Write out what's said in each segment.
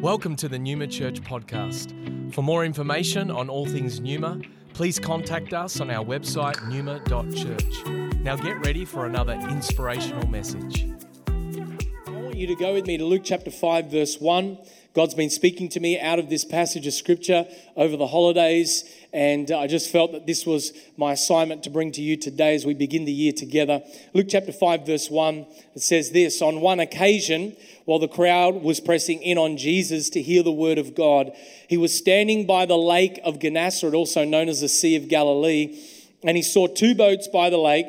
Welcome to the Numa Church podcast. For more information on all things Numa, please contact us on our website numa.church. Now get ready for another inspirational message. You to go with me to Luke chapter 5, verse 1. God's been speaking to me out of this passage of scripture over the holidays, and I just felt that this was my assignment to bring to you today as we begin the year together. Luke chapter 5, verse 1, it says this On one occasion, while the crowd was pressing in on Jesus to hear the word of God, he was standing by the lake of Gennesaret, also known as the Sea of Galilee, and he saw two boats by the lake,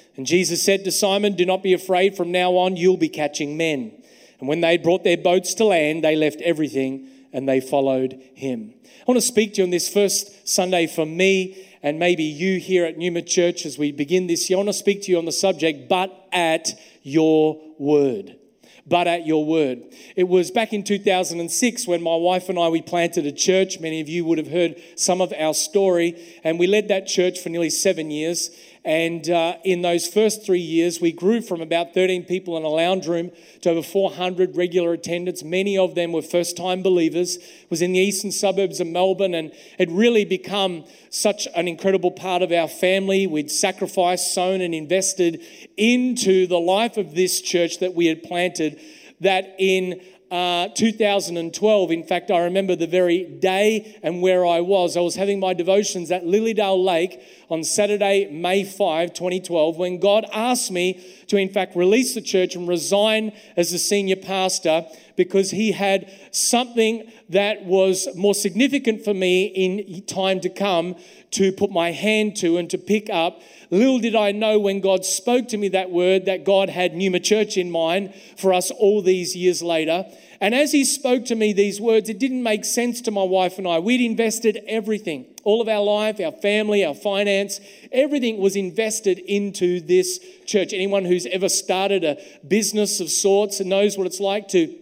And Jesus said to Simon, Do not be afraid, from now on you'll be catching men. And when they brought their boats to land, they left everything and they followed him. I want to speak to you on this first Sunday for me and maybe you here at Numa Church as we begin this year. I want to speak to you on the subject, but at your word. But at your word. It was back in 2006 when my wife and I we planted a church. Many of you would have heard some of our story, and we led that church for nearly seven years. And uh, in those first three years, we grew from about 13 people in a lounge room to over 400 regular attendants. Many of them were first time believers. It was in the eastern suburbs of Melbourne and had really become such an incredible part of our family. We'd sacrificed, sown, and invested into the life of this church that we had planted. That in uh, 2012. In fact, I remember the very day and where I was. I was having my devotions at Lilydale Lake on Saturday, May 5, 2012, when God asked me to, in fact, release the church and resign as the senior pastor because he had something that was more significant for me in time to come to put my hand to and to pick up. Little did I know when God spoke to me that word that God had Numa Church in mind for us all these years later. And as he spoke to me these words, it didn't make sense to my wife and I. We'd invested everything, all of our life, our family, our finance, everything was invested into this church. Anyone who's ever started a business of sorts and knows what it's like to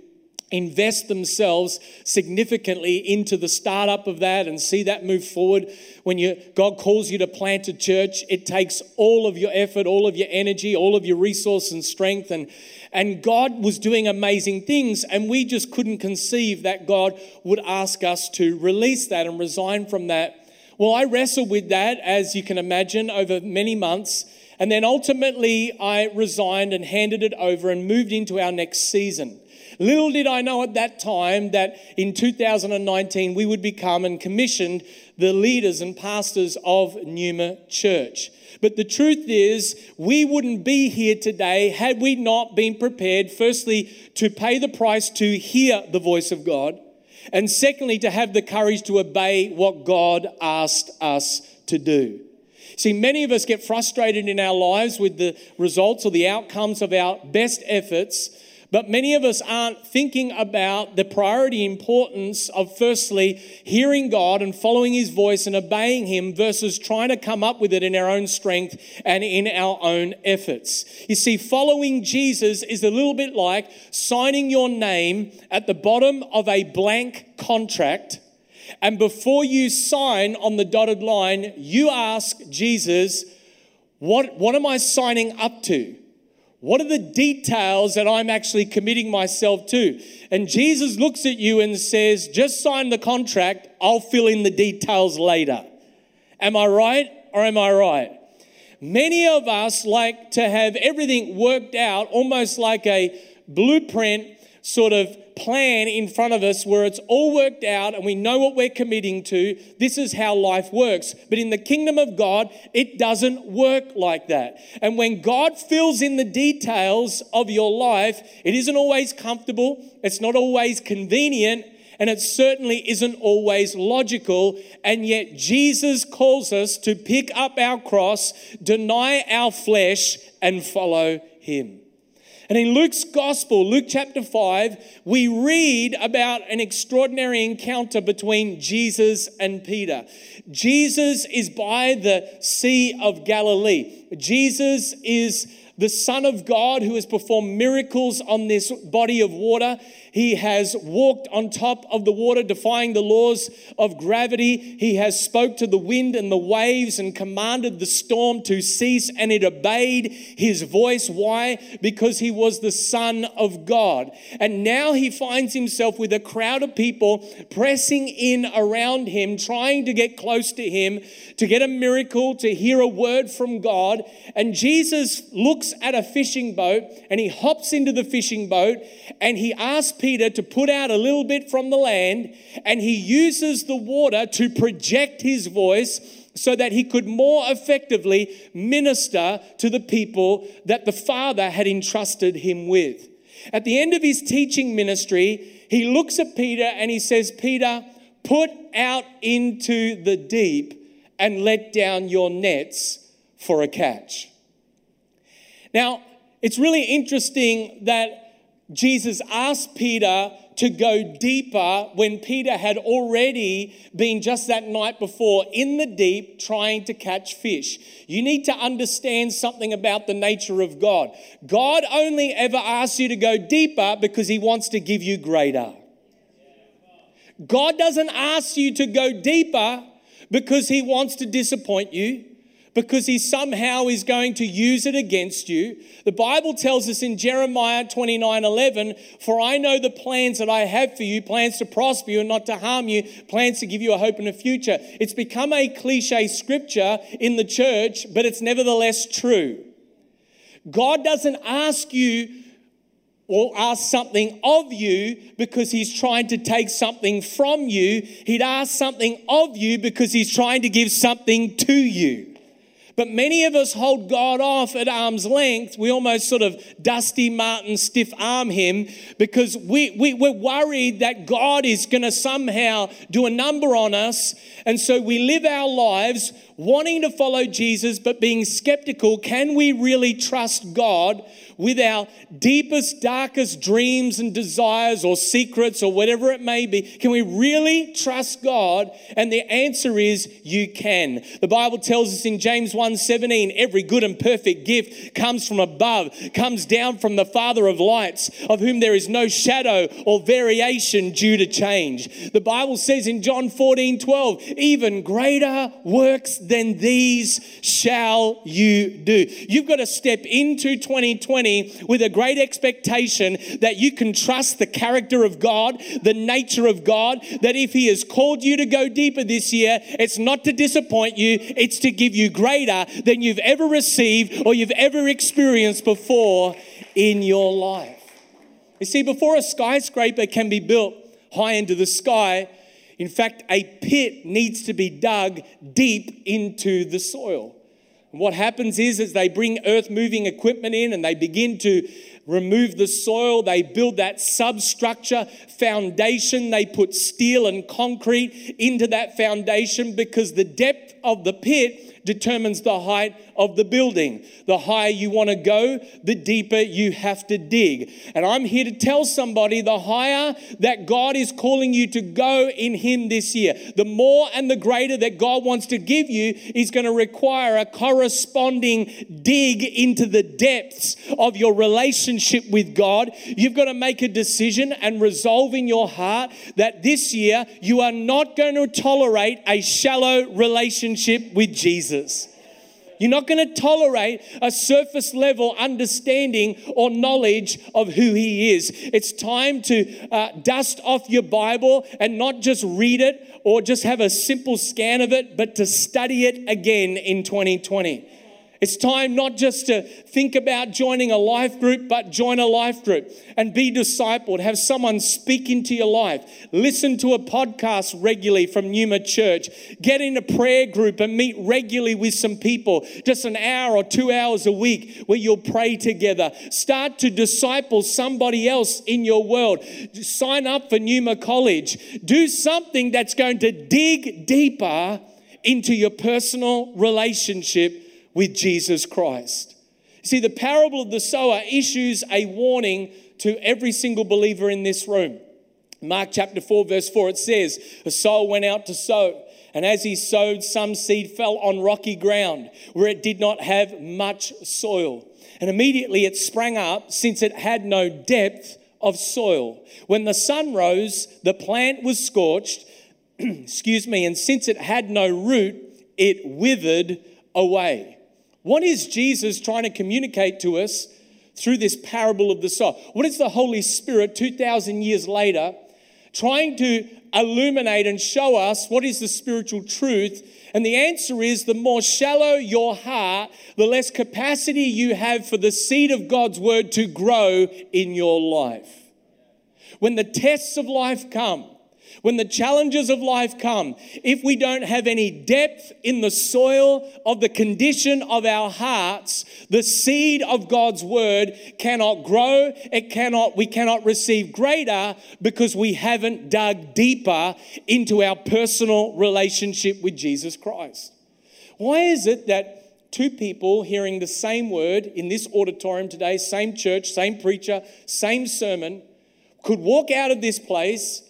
invest themselves significantly into the startup of that and see that move forward. When you god calls you to plant a church it takes all of your effort all of your energy all of your resource and strength and and god was doing amazing things and we just couldn't conceive that god would ask us to release that and resign from that. Well i wrestled with that as you can imagine over many months and then ultimately i resigned and handed it over and moved into our next season Little did I know at that time that in 2019 we would become and commissioned the leaders and pastors of Numa Church. But the truth is, we wouldn't be here today had we not been prepared, firstly, to pay the price to hear the voice of God, and secondly, to have the courage to obey what God asked us to do. See, many of us get frustrated in our lives with the results or the outcomes of our best efforts but many of us aren't thinking about the priority importance of firstly hearing God and following His voice and obeying Him versus trying to come up with it in our own strength and in our own efforts. You see, following Jesus is a little bit like signing your name at the bottom of a blank contract. And before you sign on the dotted line, you ask Jesus, What, what am I signing up to? What are the details that I'm actually committing myself to? And Jesus looks at you and says, Just sign the contract, I'll fill in the details later. Am I right or am I right? Many of us like to have everything worked out almost like a blueprint sort of plan in front of us where it's all worked out and we know what we're committing to. This is how life works. But in the kingdom of God, it doesn't work like that. And when God fills in the details of your life, it isn't always comfortable, it's not always convenient, and it certainly isn't always logical. And yet, Jesus calls us to pick up our cross, deny our flesh, and follow him. And in Luke's gospel, Luke chapter 5, we read about an extraordinary encounter between Jesus and Peter. Jesus is by the Sea of Galilee. Jesus is the Son of God who has performed miracles on this body of water. He has walked on top of the water, defying the laws of gravity. He has spoke to the wind and the waves and commanded the storm to cease, and it obeyed his voice. Why? Because he was the Son of God. And now he finds himself with a crowd of people pressing in around him, trying to get close to him, to get a miracle, to hear a word from God. And Jesus looks at a fishing boat and he hops into the fishing boat and he asks Peter to put out a little bit from the land, and he uses the water to project his voice so that he could more effectively minister to the people that the Father had entrusted him with. At the end of his teaching ministry, he looks at Peter and he says, Peter, put out into the deep and let down your nets for a catch. Now, it's really interesting that Jesus asked Peter to go deeper when Peter had already been just that night before in the deep trying to catch fish. You need to understand something about the nature of God. God only ever asks you to go deeper because he wants to give you greater. God doesn't ask you to go deeper because he wants to disappoint you because he somehow is going to use it against you. The Bible tells us in Jeremiah 29 11, For I know the plans that I have for you, plans to prosper you and not to harm you, plans to give you a hope and a future. It's become a cliche scripture in the church, but it's nevertheless true. God doesn't ask you or ask something of you because he's trying to take something from you. He'd ask something of you because he's trying to give something to you. But many of us hold God off at arm's length. We almost sort of Dusty Martin stiff arm him because we, we, we're worried that God is going to somehow do a number on us. And so we live our lives wanting to follow Jesus, but being skeptical can we really trust God with our deepest, darkest dreams and desires or secrets or whatever it may be? Can we really trust God? And the answer is you can. The Bible tells us in James 1:17, every good and perfect gift comes from above, comes down from the Father of lights, of whom there is no shadow or variation due to change. The Bible says in John 14:12, even greater works than these shall you do. You've got to step into 2020 with a great expectation that you can trust the character of God, the nature of God, that if He has called you to go deeper this year, it's not to disappoint you, it's to give you greater than you've ever received or you've ever experienced before in your life. You see, before a skyscraper can be built high into the sky, in fact, a pit needs to be dug deep into the soil. And what happens is, as they bring earth moving equipment in and they begin to remove the soil, they build that substructure foundation, they put steel and concrete into that foundation because the depth of the pit determines the height of the building. The higher you want to go, the deeper you have to dig. And I'm here to tell somebody the higher that God is calling you to go in Him this year, the more and the greater that God wants to give you is going to require a corresponding dig into the depths of your relationship with God. You've got to make a decision and resolve in your heart that this year you are not going to tolerate a shallow relationship with Jesus. You're not going to tolerate a surface level understanding or knowledge of who He is. It's time to uh, dust off your Bible and not just read it or just have a simple scan of it, but to study it again in 2020. It's time not just to think about joining a life group, but join a life group and be discipled. Have someone speak into your life. Listen to a podcast regularly from Numa Church. Get in a prayer group and meet regularly with some people, just an hour or two hours a week where you'll pray together. Start to disciple somebody else in your world. Sign up for Numa College. Do something that's going to dig deeper into your personal relationship with Jesus Christ. See, the parable of the sower issues a warning to every single believer in this room. Mark chapter 4, verse 4, it says, A sower went out to sow. And as he sowed, some seed fell on rocky ground where it did not have much soil. And immediately it sprang up, since it had no depth of soil. When the sun rose, the plant was scorched, excuse me, and since it had no root, it withered away. What is Jesus trying to communicate to us through this parable of the sower? What is the Holy Spirit 2,000 years later trying to illuminate and show us what is the spiritual truth? And the answer is the more shallow your heart, the less capacity you have for the seed of God's word to grow in your life. When the tests of life come, when the challenges of life come, if we don't have any depth in the soil of the condition of our hearts, the seed of God's word cannot grow. It cannot, we cannot receive greater because we haven't dug deeper into our personal relationship with Jesus Christ. Why is it that two people hearing the same word in this auditorium today, same church, same preacher, same sermon, could walk out of this place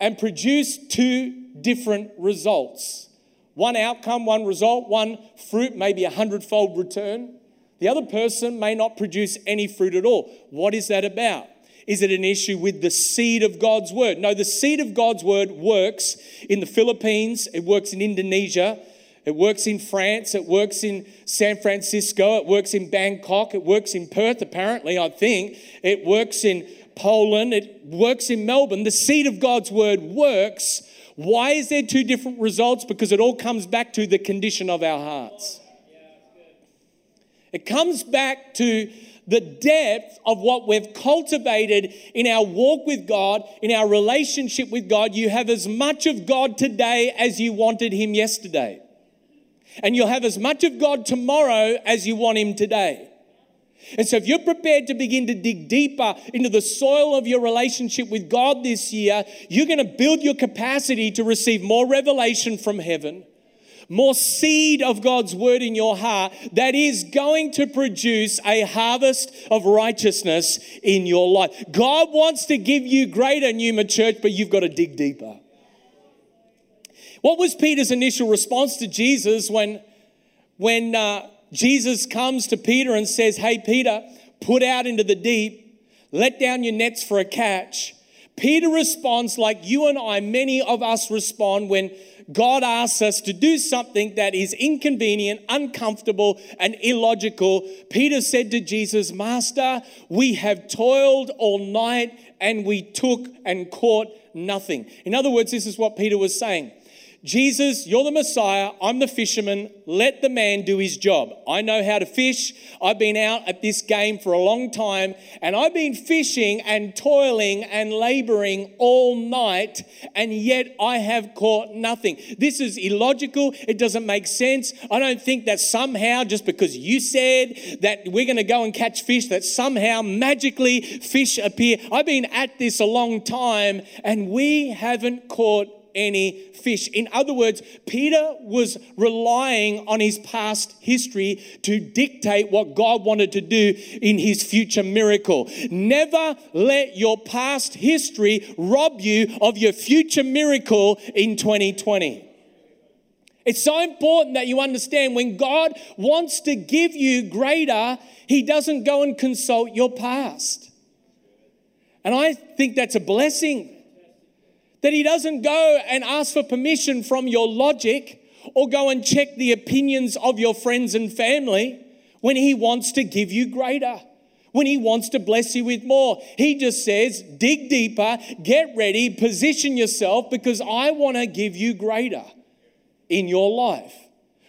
and produce two different results. One outcome, one result, one fruit, maybe a hundredfold return. The other person may not produce any fruit at all. What is that about? Is it an issue with the seed of God's word? No, the seed of God's word works in the Philippines, it works in Indonesia, it works in France, it works in San Francisco, it works in Bangkok, it works in Perth, apparently, I think. It works in Poland, it works in Melbourne. The seed of God's word works. Why is there two different results? Because it all comes back to the condition of our hearts. It comes back to the depth of what we've cultivated in our walk with God, in our relationship with God. You have as much of God today as you wanted Him yesterday. And you'll have as much of God tomorrow as you want Him today. And so, if you're prepared to begin to dig deeper into the soil of your relationship with God this year, you're going to build your capacity to receive more revelation from heaven, more seed of God's word in your heart that is going to produce a harvest of righteousness in your life. God wants to give you greater, Numa Church, but you've got to dig deeper. What was Peter's initial response to Jesus when, when, uh, Jesus comes to Peter and says, Hey, Peter, put out into the deep, let down your nets for a catch. Peter responds like you and I, many of us respond when God asks us to do something that is inconvenient, uncomfortable, and illogical. Peter said to Jesus, Master, we have toiled all night and we took and caught nothing. In other words, this is what Peter was saying. Jesus, you're the Messiah. I'm the fisherman. Let the man do his job. I know how to fish. I've been out at this game for a long time and I've been fishing and toiling and laboring all night and yet I have caught nothing. This is illogical. It doesn't make sense. I don't think that somehow, just because you said that we're going to go and catch fish, that somehow magically fish appear. I've been at this a long time and we haven't caught any fish. In other words, Peter was relying on his past history to dictate what God wanted to do in his future miracle. Never let your past history rob you of your future miracle in 2020. It's so important that you understand when God wants to give you greater, He doesn't go and consult your past. And I think that's a blessing. That he doesn't go and ask for permission from your logic or go and check the opinions of your friends and family when he wants to give you greater, when he wants to bless you with more. He just says, dig deeper, get ready, position yourself because I want to give you greater in your life.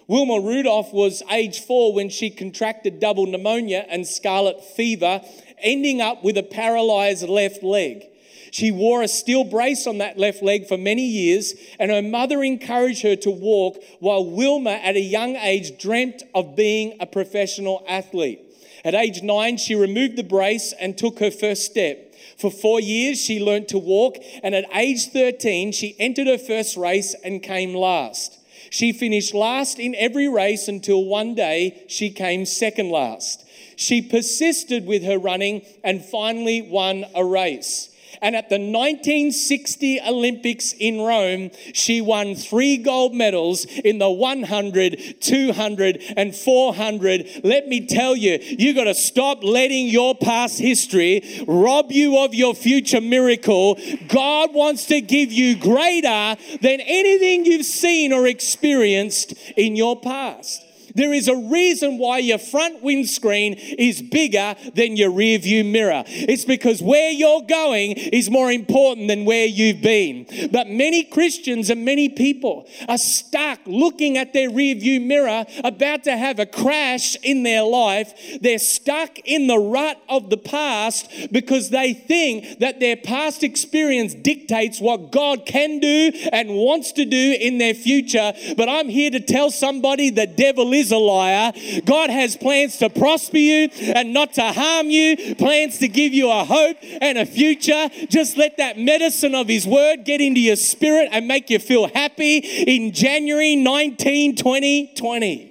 Wilma Rudolph was age four when she contracted double pneumonia and scarlet fever, ending up with a paralyzed left leg. She wore a steel brace on that left leg for many years, and her mother encouraged her to walk while Wilma, at a young age, dreamt of being a professional athlete. At age nine, she removed the brace and took her first step. For four years, she learned to walk, and at age 13, she entered her first race and came last. She finished last in every race until one day she came second last. She persisted with her running and finally won a race. And at the 1960 Olympics in Rome, she won three gold medals in the 100, 200, and 400. Let me tell you, you got to stop letting your past history rob you of your future miracle. God wants to give you greater than anything you've seen or experienced in your past. There is a reason why your front windscreen is bigger than your rear view mirror. It's because where you're going is more important than where you've been. But many Christians and many people are stuck looking at their rear view mirror, about to have a crash in their life. They're stuck in the rut of the past because they think that their past experience dictates what God can do and wants to do in their future. But I'm here to tell somebody the devil is is a liar. God has plans to prosper you and not to harm you, plans to give you a hope and a future. Just let that medicine of His word get into your spirit and make you feel happy in January 19, 2020.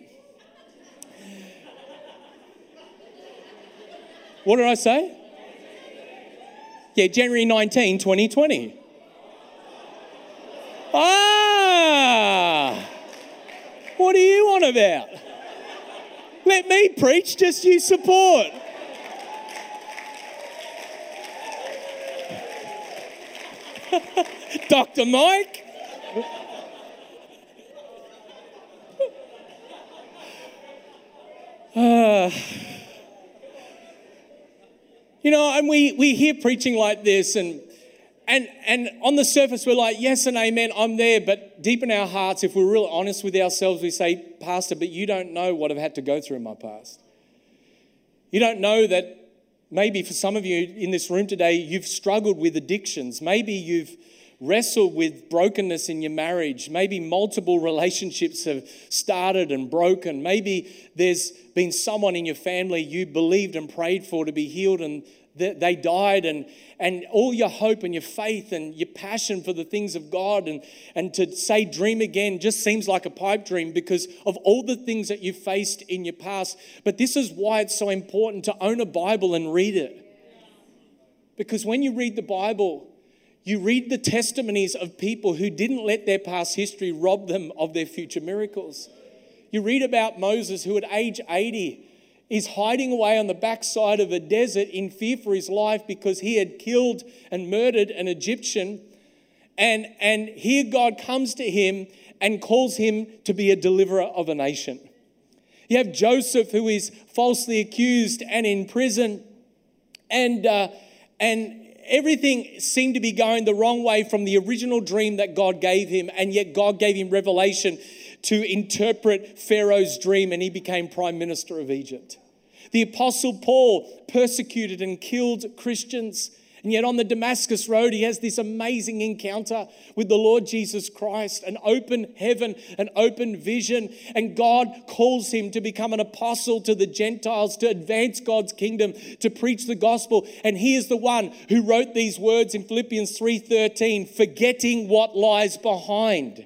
What did I say? Yeah, January 19, 2020. Ah! What are you on about? Let me preach, just you support. Dr. Mike. Uh, you know, and we, we hear preaching like this, and and, and on the surface, we're like, yes and amen, I'm there. But deep in our hearts, if we're real honest with ourselves, we say, Pastor, but you don't know what I've had to go through in my past. You don't know that maybe for some of you in this room today, you've struggled with addictions. Maybe you've wrestled with brokenness in your marriage. Maybe multiple relationships have started and broken. Maybe there's been someone in your family you believed and prayed for to be healed and they died and, and all your hope and your faith and your passion for the things of God and, and to say dream again just seems like a pipe dream because of all the things that you faced in your past. But this is why it's so important to own a Bible and read it. Because when you read the Bible, you read the testimonies of people who didn't let their past history rob them of their future miracles. You read about Moses, who at age 80 is hiding away on the backside of a desert in fear for his life because he had killed and murdered an Egyptian. And, and here God comes to him and calls him to be a deliverer of a nation. You have Joseph, who is falsely accused and in prison, and, uh, and everything seemed to be going the wrong way from the original dream that God gave him, and yet God gave him revelation to interpret Pharaoh's dream, and he became prime minister of Egypt. The apostle Paul persecuted and killed Christians. And yet, on the Damascus Road, he has this amazing encounter with the Lord Jesus Christ an open heaven, an open vision. And God calls him to become an apostle to the Gentiles, to advance God's kingdom, to preach the gospel. And he is the one who wrote these words in Philippians 3:13, forgetting what lies behind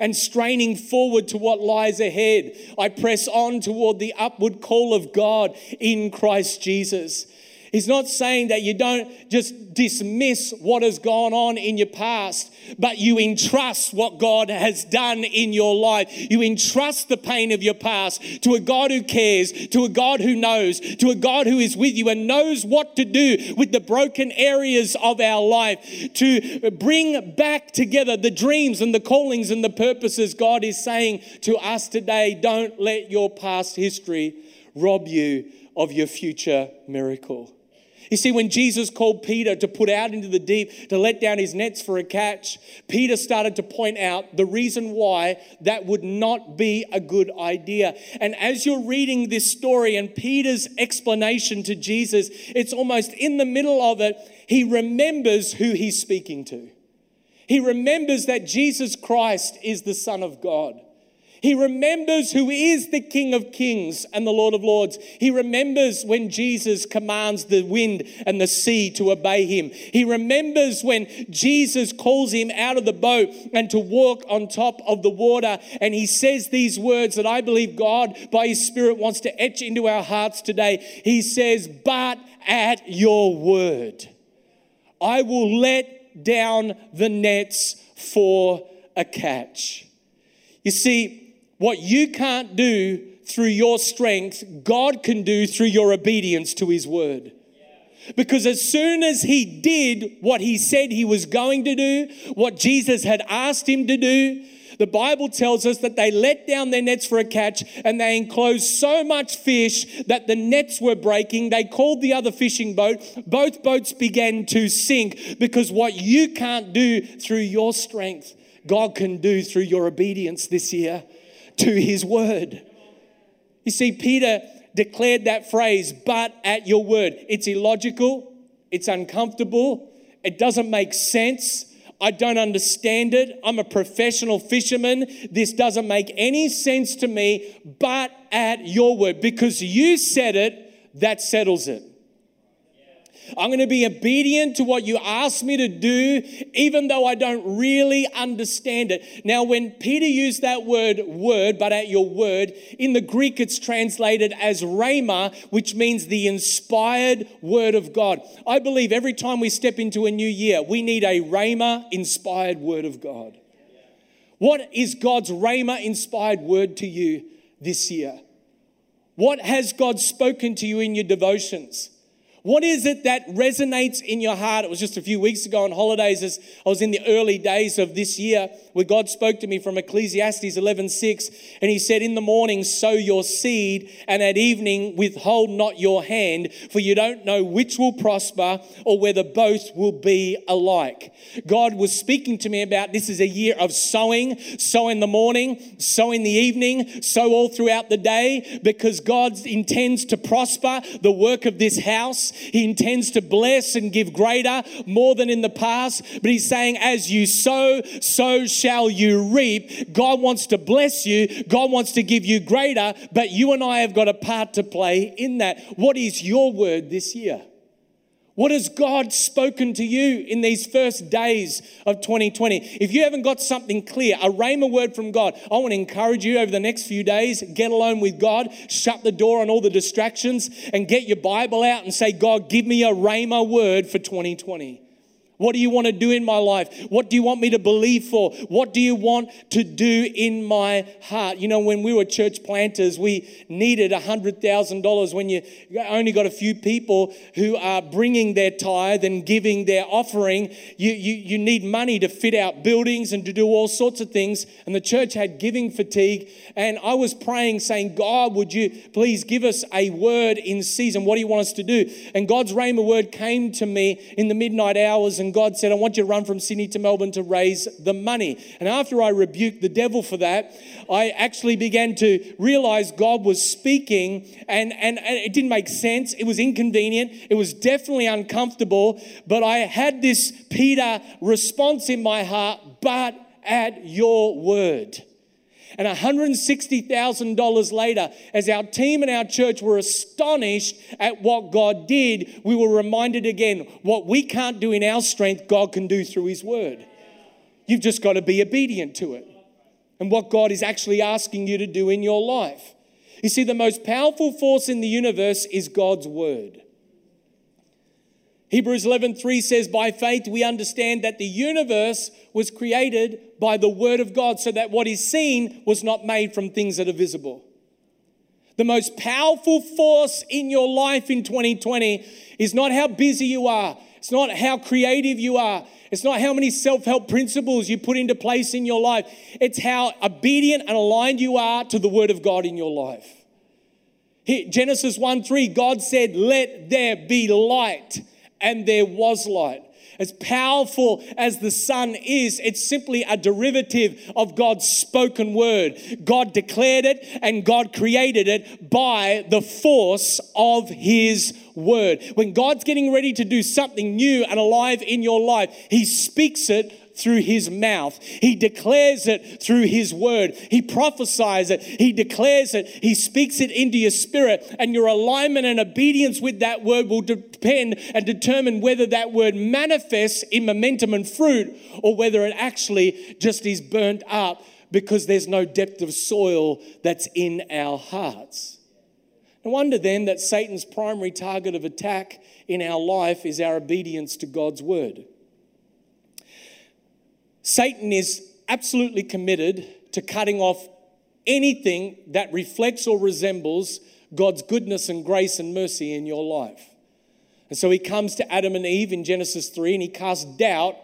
and straining forward to what lies ahead. I press on toward the upward call of God in Christ Jesus. He's not saying that you don't just dismiss what has gone on in your past, but you entrust what God has done in your life. You entrust the pain of your past to a God who cares, to a God who knows, to a God who is with you and knows what to do with the broken areas of our life to bring back together the dreams and the callings and the purposes God is saying to us today. Don't let your past history rob you of your future miracle. You see, when Jesus called Peter to put out into the deep to let down his nets for a catch, Peter started to point out the reason why that would not be a good idea. And as you're reading this story and Peter's explanation to Jesus, it's almost in the middle of it, he remembers who he's speaking to. He remembers that Jesus Christ is the Son of God. He remembers who is the King of Kings and the Lord of Lords. He remembers when Jesus commands the wind and the sea to obey him. He remembers when Jesus calls him out of the boat and to walk on top of the water. And he says these words that I believe God, by his Spirit, wants to etch into our hearts today. He says, But at your word, I will let down the nets for a catch. You see, what you can't do through your strength, God can do through your obedience to His word. Because as soon as he did what he said he was going to do, what Jesus had asked him to do, the Bible tells us that they let down their nets for a catch and they enclosed so much fish that the nets were breaking. They called the other fishing boat. Both boats began to sink because what you can't do through your strength, God can do through your obedience this year to his word. You see, Peter declared that phrase, but at your word. It's illogical, it's uncomfortable, it doesn't make sense. I don't understand it. I'm a professional fisherman. This doesn't make any sense to me, but at your word, because you said it, that settles it. I'm going to be obedient to what you ask me to do, even though I don't really understand it. Now, when Peter used that word, word, but at your word, in the Greek it's translated as rhema, which means the inspired word of God. I believe every time we step into a new year, we need a rhema inspired word of God. What is God's rhema inspired word to you this year? What has God spoken to you in your devotions? What is it that resonates in your heart? It was just a few weeks ago on holidays as I was in the early days of this year where God spoke to me from Ecclesiastes 11:6 and he said in the morning sow your seed and at evening withhold not your hand for you don't know which will prosper or whether both will be alike. God was speaking to me about this is a year of sowing, sow in the morning, sow in the evening, sow all throughout the day because God intends to prosper the work of this house he intends to bless and give greater, more than in the past. But He's saying, as you sow, so shall you reap. God wants to bless you, God wants to give you greater, but you and I have got a part to play in that. What is your word this year? What has God spoken to you in these first days of 2020? If you haven't got something clear, a rhema word from God, I want to encourage you over the next few days, get alone with God, shut the door on all the distractions, and get your Bible out and say, God, give me a rhema word for 2020. What do you want to do in my life? What do you want me to believe for? What do you want to do in my heart? You know, when we were church planters, we needed $100,000 when you only got a few people who are bringing their tithe and giving their offering. You, you, you need money to fit out buildings and to do all sorts of things. And the church had giving fatigue. And I was praying, saying, God, would you please give us a word in season? What do you want us to do? And God's Rhema word came to me in the midnight hours and God said, I want you to run from Sydney to Melbourne to raise the money. And after I rebuked the devil for that, I actually began to realize God was speaking, and, and, and it didn't make sense. It was inconvenient, it was definitely uncomfortable, but I had this Peter response in my heart, but at your word. And $160,000 later, as our team and our church were astonished at what God did, we were reminded again what we can't do in our strength, God can do through His Word. You've just got to be obedient to it and what God is actually asking you to do in your life. You see, the most powerful force in the universe is God's Word. Hebrews 11:3 says by faith we understand that the universe was created by the word of God so that what is seen was not made from things that are visible. The most powerful force in your life in 2020 is not how busy you are. It's not how creative you are. It's not how many self-help principles you put into place in your life. It's how obedient and aligned you are to the word of God in your life. Genesis 1 3, God said, Let there be light, and there was light. As powerful as the sun is, it's simply a derivative of God's spoken word. God declared it and God created it by the force of his word. When God's getting ready to do something new and alive in your life, he speaks it through his mouth. He declares it through his word. He prophesies it. He declares it. He speaks it into your spirit. And your alignment and obedience with that word will depend and determine whether that word manifests in momentum and fruit or whether it actually just is burnt up because there's no depth of soil that's in our hearts. No wonder then that Satan's primary target of attack in our life is our obedience to God's word. Satan is absolutely committed to cutting off anything that reflects or resembles God's goodness and grace and mercy in your life. And so he comes to Adam and Eve in Genesis 3 and he casts doubt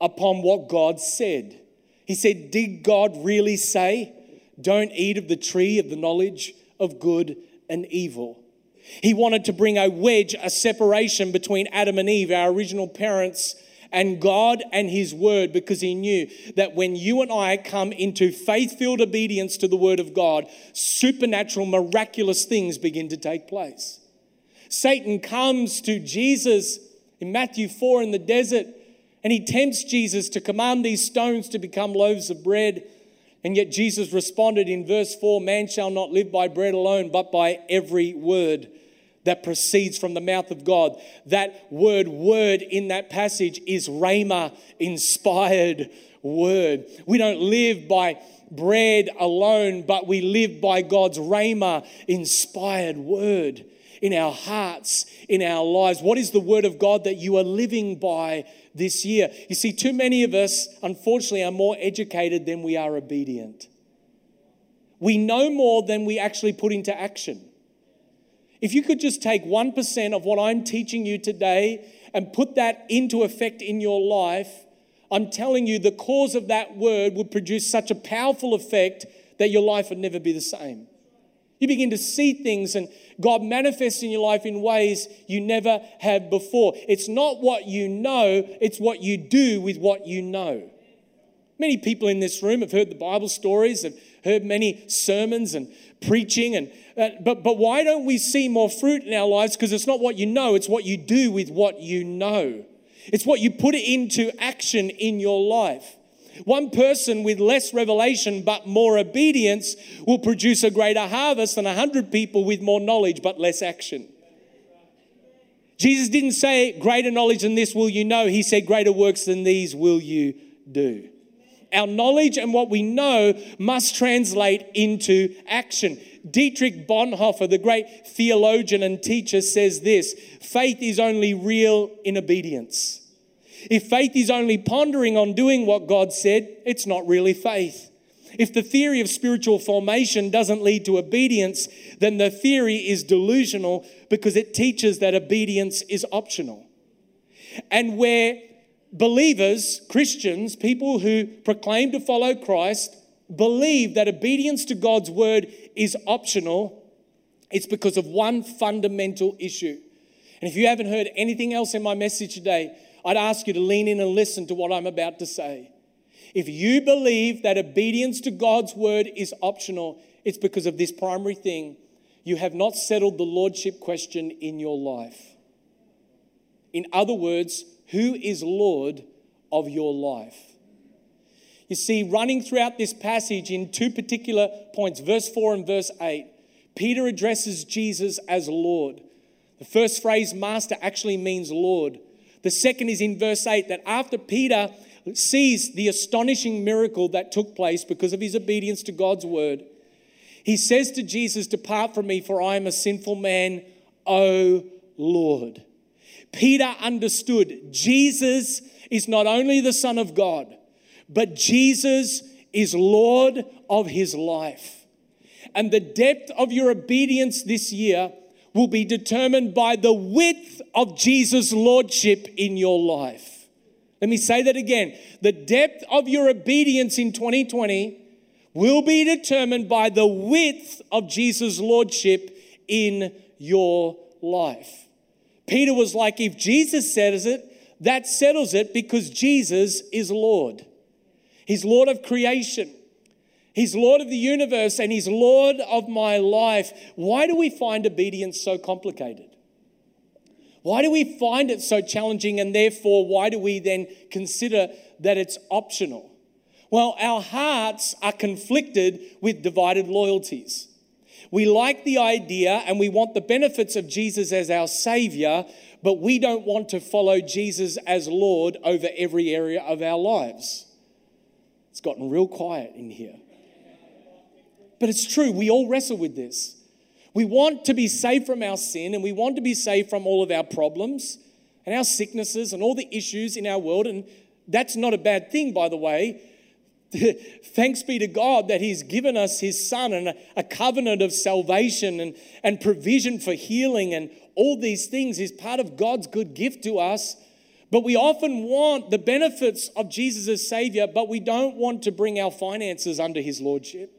upon what God said. He said, Did God really say, Don't eat of the tree of the knowledge of good and evil? He wanted to bring a wedge, a separation between Adam and Eve, our original parents, and God and His Word because He knew that when you and I come into faith filled obedience to the Word of God, supernatural, miraculous things begin to take place. Satan comes to Jesus in Matthew 4 in the desert and he tempts Jesus to command these stones to become loaves of bread. And yet Jesus responded in verse 4 Man shall not live by bread alone, but by every word that proceeds from the mouth of God. That word, word in that passage is Rhema, inspired word. We don't live by bread alone, but we live by God's Rhema, inspired word in our hearts, in our lives. What is the word of God that you are living by this year? You see, too many of us, unfortunately, are more educated than we are obedient. We know more than we actually put into action. If you could just take 1% of what I'm teaching you today and put that into effect in your life, I'm telling you the cause of that word would produce such a powerful effect that your life would never be the same. You begin to see things and God manifests in your life in ways you never have before. It's not what you know, it's what you do with what you know. Many people in this room have heard the Bible stories, have heard many sermons and preaching and uh, but but why don't we see more fruit in our lives? Because it's not what you know it's what you do with what you know. It's what you put into action in your life. One person with less revelation but more obedience will produce a greater harvest than a hundred people with more knowledge but less action. Jesus didn't say greater knowledge than this will you know. He said greater works than these will you do our knowledge and what we know must translate into action. Dietrich Bonhoeffer, the great theologian and teacher, says this faith is only real in obedience. If faith is only pondering on doing what God said, it's not really faith. If the theory of spiritual formation doesn't lead to obedience, then the theory is delusional because it teaches that obedience is optional. And where believers, Christians, people who proclaim to follow Christ, believe that obedience to God's word is optional, it's because of one fundamental issue. And if you haven't heard anything else in my message today, I'd ask you to lean in and listen to what I'm about to say. If you believe that obedience to God's word is optional, it's because of this primary thing. You have not settled the lordship question in your life. In other words, who is Lord of your life? You see, running throughout this passage in two particular points, verse 4 and verse 8, Peter addresses Jesus as Lord. The first phrase, master, actually means Lord. The second is in verse 8 that after Peter sees the astonishing miracle that took place because of his obedience to God's word, he says to Jesus, Depart from me, for I am a sinful man, O Lord. Peter understood Jesus is not only the Son of God, but Jesus is Lord of his life. And the depth of your obedience this year will be determined by the width of Jesus' Lordship in your life. Let me say that again. The depth of your obedience in 2020 will be determined by the width of Jesus' Lordship in your life. Peter was like, if Jesus says it, that settles it because Jesus is Lord. He's Lord of creation. He's Lord of the universe and He's Lord of my life. Why do we find obedience so complicated? Why do we find it so challenging and therefore why do we then consider that it's optional? Well, our hearts are conflicted with divided loyalties. We like the idea and we want the benefits of Jesus as our Savior, but we don't want to follow Jesus as Lord over every area of our lives. It's gotten real quiet in here. But it's true, we all wrestle with this. We want to be saved from our sin and we want to be saved from all of our problems and our sicknesses and all the issues in our world. And that's not a bad thing, by the way. Thanks be to God that He's given us His Son and a, covenant of salvation and, and provision for healing and all these things is part of God's good gift to us. But we often want the benefits of Jesus as Savior, but we don't want to bring our finances under His Lordship.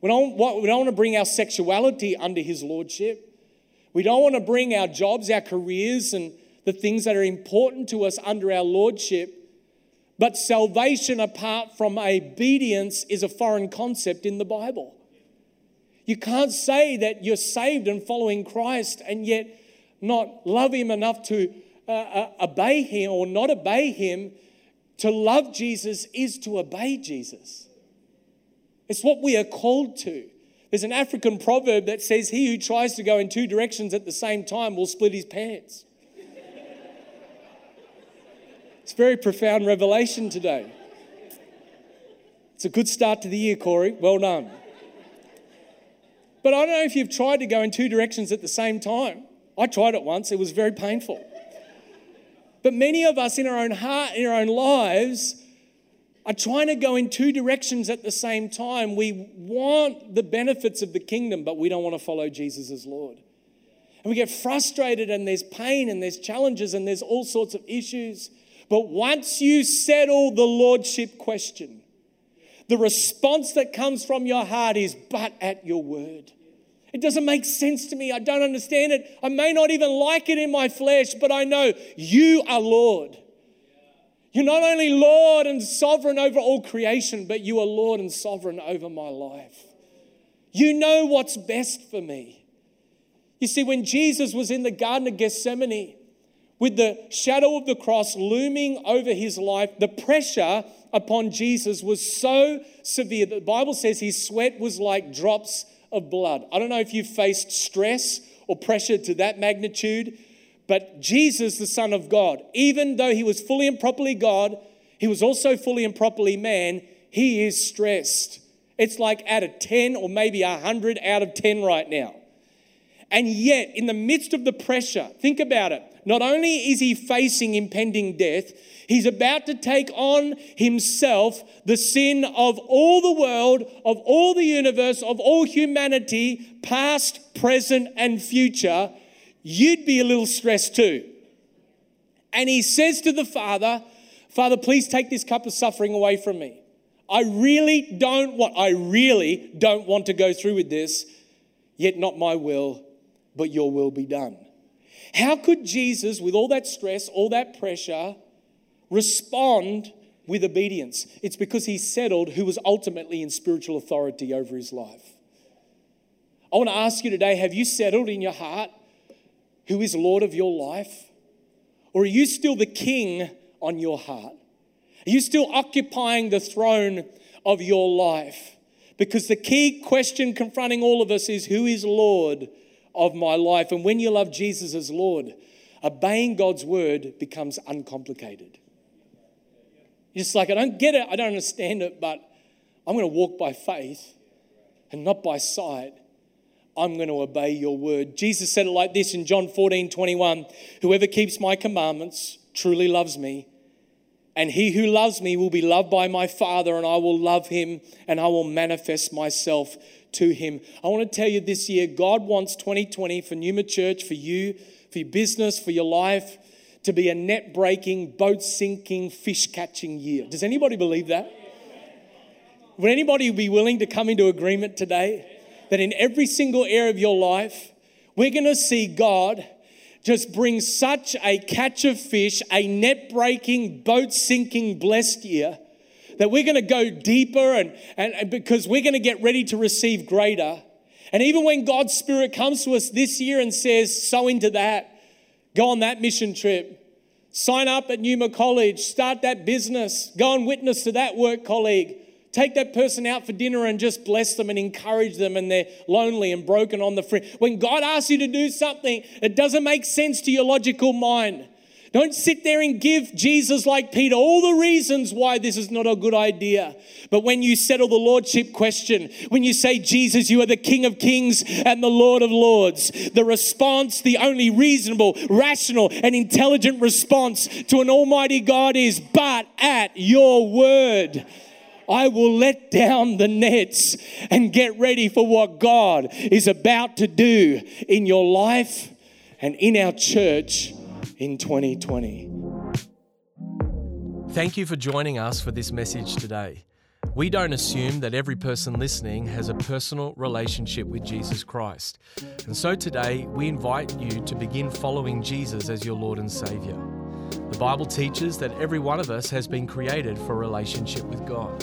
We don't, we don't want to bring our sexuality under His Lordship. We don't want to bring our jobs, our careers, and the things that are important to us under our Lordship. But salvation apart from obedience is a foreign concept in the Bible. You can't say that you're saved and following Christ and yet not love Him enough to uh, uh, obey Him or not obey Him. To love Jesus is to obey Jesus. It's what we are called to. There's an African proverb that says, He who tries to go in two directions at the same time will split his pants. It's very profound revelation today. It's a good start to the year, Corey. Well done. But I don't know if you've tried to go in two directions at the same time. I tried it once, it was very painful. But many of us in our own heart, in our own lives, are trying to go in two directions at the same time. We want the benefits of the kingdom, but we don't want to follow Jesus as Lord. And we get frustrated, and there's pain, and there's challenges, and there's all sorts of issues. But once you settle the lordship question, the response that comes from your heart is, but at your word. It doesn't make sense to me. I don't understand it. I may not even like it in my flesh, but I know you are Lord. You're not only Lord and sovereign over all creation, but you are Lord and sovereign over my life. You know what's best for me. You see, when Jesus was in the Garden of Gethsemane, with the shadow of the cross looming over his life, the pressure upon Jesus was so severe that the Bible says his sweat was like drops of blood. I don't know if you've faced stress or pressure to that magnitude, but Jesus, the Son of God, even though he was fully and properly God, he was also fully and properly man, he is stressed. It's like out of 10 or maybe 100 out of 10 right now. And yet, in the midst of the pressure, think about it. Not only is he facing impending death, he's about to take on himself the sin of all the world, of all the universe, of all humanity, past, present, and future. You'd be a little stressed too. And he says to the Father, Father, please take this cup of suffering away from me. I really don't want, I really don't want to go through with this, yet not my will, but your will be done. How could Jesus, with all that stress, all that pressure, respond with obedience? It's because he settled who was ultimately in spiritual authority over his life. I want to ask you today have you settled in your heart who is Lord of your life? Or are you still the king on your heart? Are you still occupying the throne of your life? Because the key question confronting all of us is who is Lord of my life. And when you love Jesus as Lord, obeying God's word becomes uncomplicated. You're just like, I don't get it, I don't understand it, but I'm going to walk by faith and not by sight. I'm going to obey your word. Jesus said it like this in John 14 21 Whoever keeps my commandments truly loves me. And he who loves me will be loved by my Father, and I will love him, and I will manifest myself to Him. I want to tell you this year, God wants 2020 for Numa Church, for you, for your business, for your life, to be a net breaking, boat sinking, fish catching year. Does anybody believe that? Would anybody be willing to come into agreement today? that in every single area of your life, we're going to see God just bring such a catch of fish, a net breaking, boat sinking, blessed year that we're going to go deeper and, and, and because we're going to get ready to receive greater. And even when God's Spirit comes to us this year and says, sow into that, go on that mission trip, sign up at Numa College, start that business, go and witness to that work colleague, take that person out for dinner and just bless them and encourage them and they're lonely and broken on the free. When God asks you to do something, it doesn't make sense to your logical mind. Don't sit there and give Jesus, like Peter, all the reasons why this is not a good idea. But when you settle the Lordship question, when you say, Jesus, you are the King of Kings and the Lord of Lords, the response, the only reasonable, rational, and intelligent response to an Almighty God is, but at your word. I will let down the nets and get ready for what God is about to do in your life and in our church in 2020. Thank you for joining us for this message today. We don't assume that every person listening has a personal relationship with Jesus Christ. And so today, we invite you to begin following Jesus as your Lord and Savior. The Bible teaches that every one of us has been created for a relationship with God.